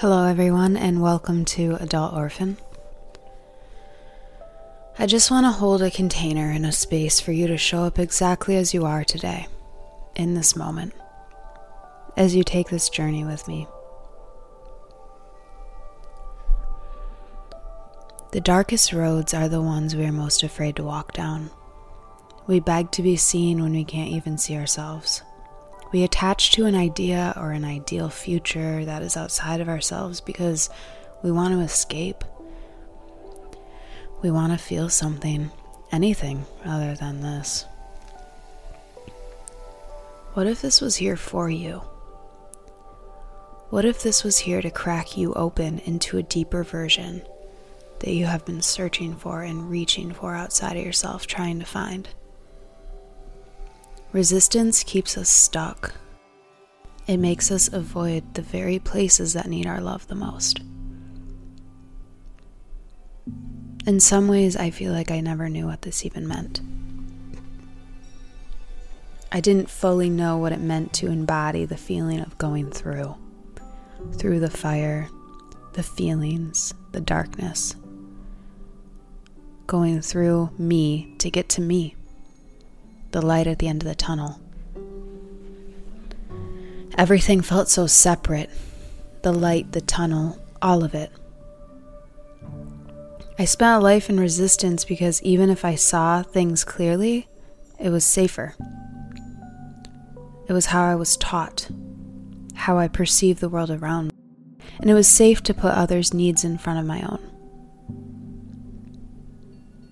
Hello, everyone, and welcome to Adult Orphan. I just want to hold a container and a space for you to show up exactly as you are today, in this moment, as you take this journey with me. The darkest roads are the ones we are most afraid to walk down. We beg to be seen when we can't even see ourselves. We attach to an idea or an ideal future that is outside of ourselves because we want to escape. We want to feel something, anything other than this. What if this was here for you? What if this was here to crack you open into a deeper version that you have been searching for and reaching for outside of yourself, trying to find? Resistance keeps us stuck. It makes us avoid the very places that need our love the most. In some ways, I feel like I never knew what this even meant. I didn't fully know what it meant to embody the feeling of going through, through the fire, the feelings, the darkness, going through me to get to me the light at the end of the tunnel. Everything felt so separate the light, the tunnel, all of it. I spent a life in resistance because even if I saw things clearly, it was safer. It was how I was taught, how I perceived the world around me, and it was safe to put others' needs in front of my own.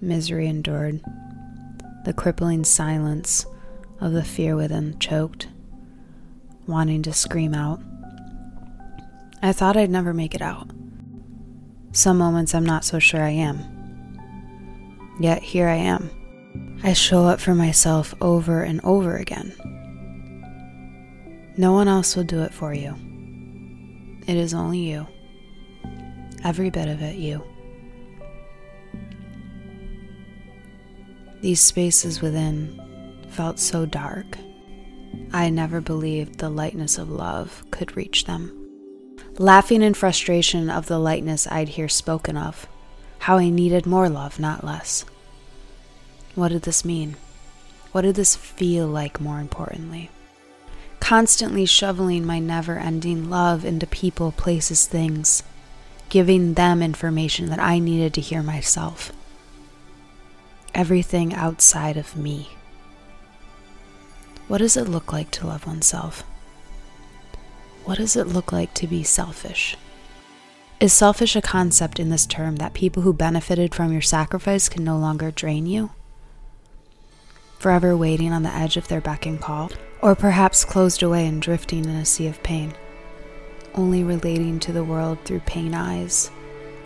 Misery endured the crippling silence of the fear within choked, wanting to scream out. I thought I'd never make it out. Some moments I'm not so sure I am. Yet here I am. I show up for myself over and over again. No one else will do it for you. It is only you. Every bit of it, you. These spaces within felt so dark. I never believed the lightness of love could reach them. Laughing in frustration of the lightness I'd hear spoken of, how I needed more love, not less. What did this mean? What did this feel like, more importantly? Constantly shoveling my never ending love into people, places, things, giving them information that I needed to hear myself everything outside of me. What does it look like to love oneself? What does it look like to be selfish? Is selfish a concept in this term that people who benefited from your sacrifice can no longer drain you? Forever waiting on the edge of their beck and call? Or perhaps closed away and drifting in a sea of pain, only relating to the world through pain eyes,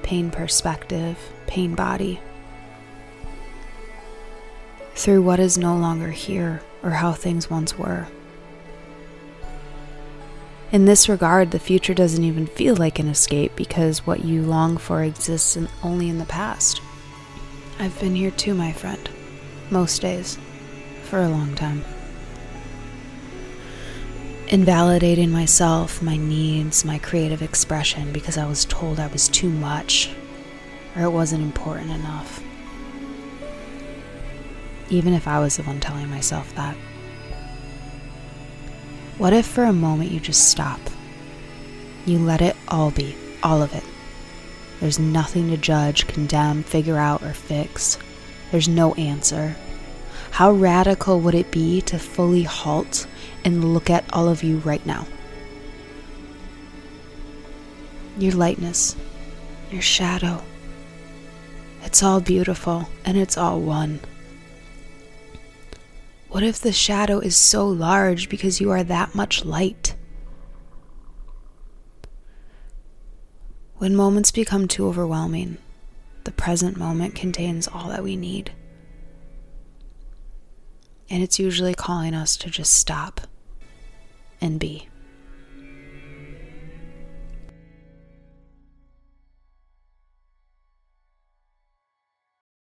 pain perspective, pain body? Through what is no longer here or how things once were. In this regard, the future doesn't even feel like an escape because what you long for exists in, only in the past. I've been here too, my friend, most days, for a long time. Invalidating myself, my needs, my creative expression because I was told I was too much or it wasn't important enough even if I was the one telling myself that? What if for a moment you just stop? You let it all be, all of it. There's nothing to judge, condemn, figure out, or fix. There's no answer. How radical would it be to fully halt and look at all of you right now? Your lightness, your shadow. It's all beautiful and it's all one. What if the shadow is so large because you are that much light? When moments become too overwhelming, the present moment contains all that we need. And it's usually calling us to just stop and be.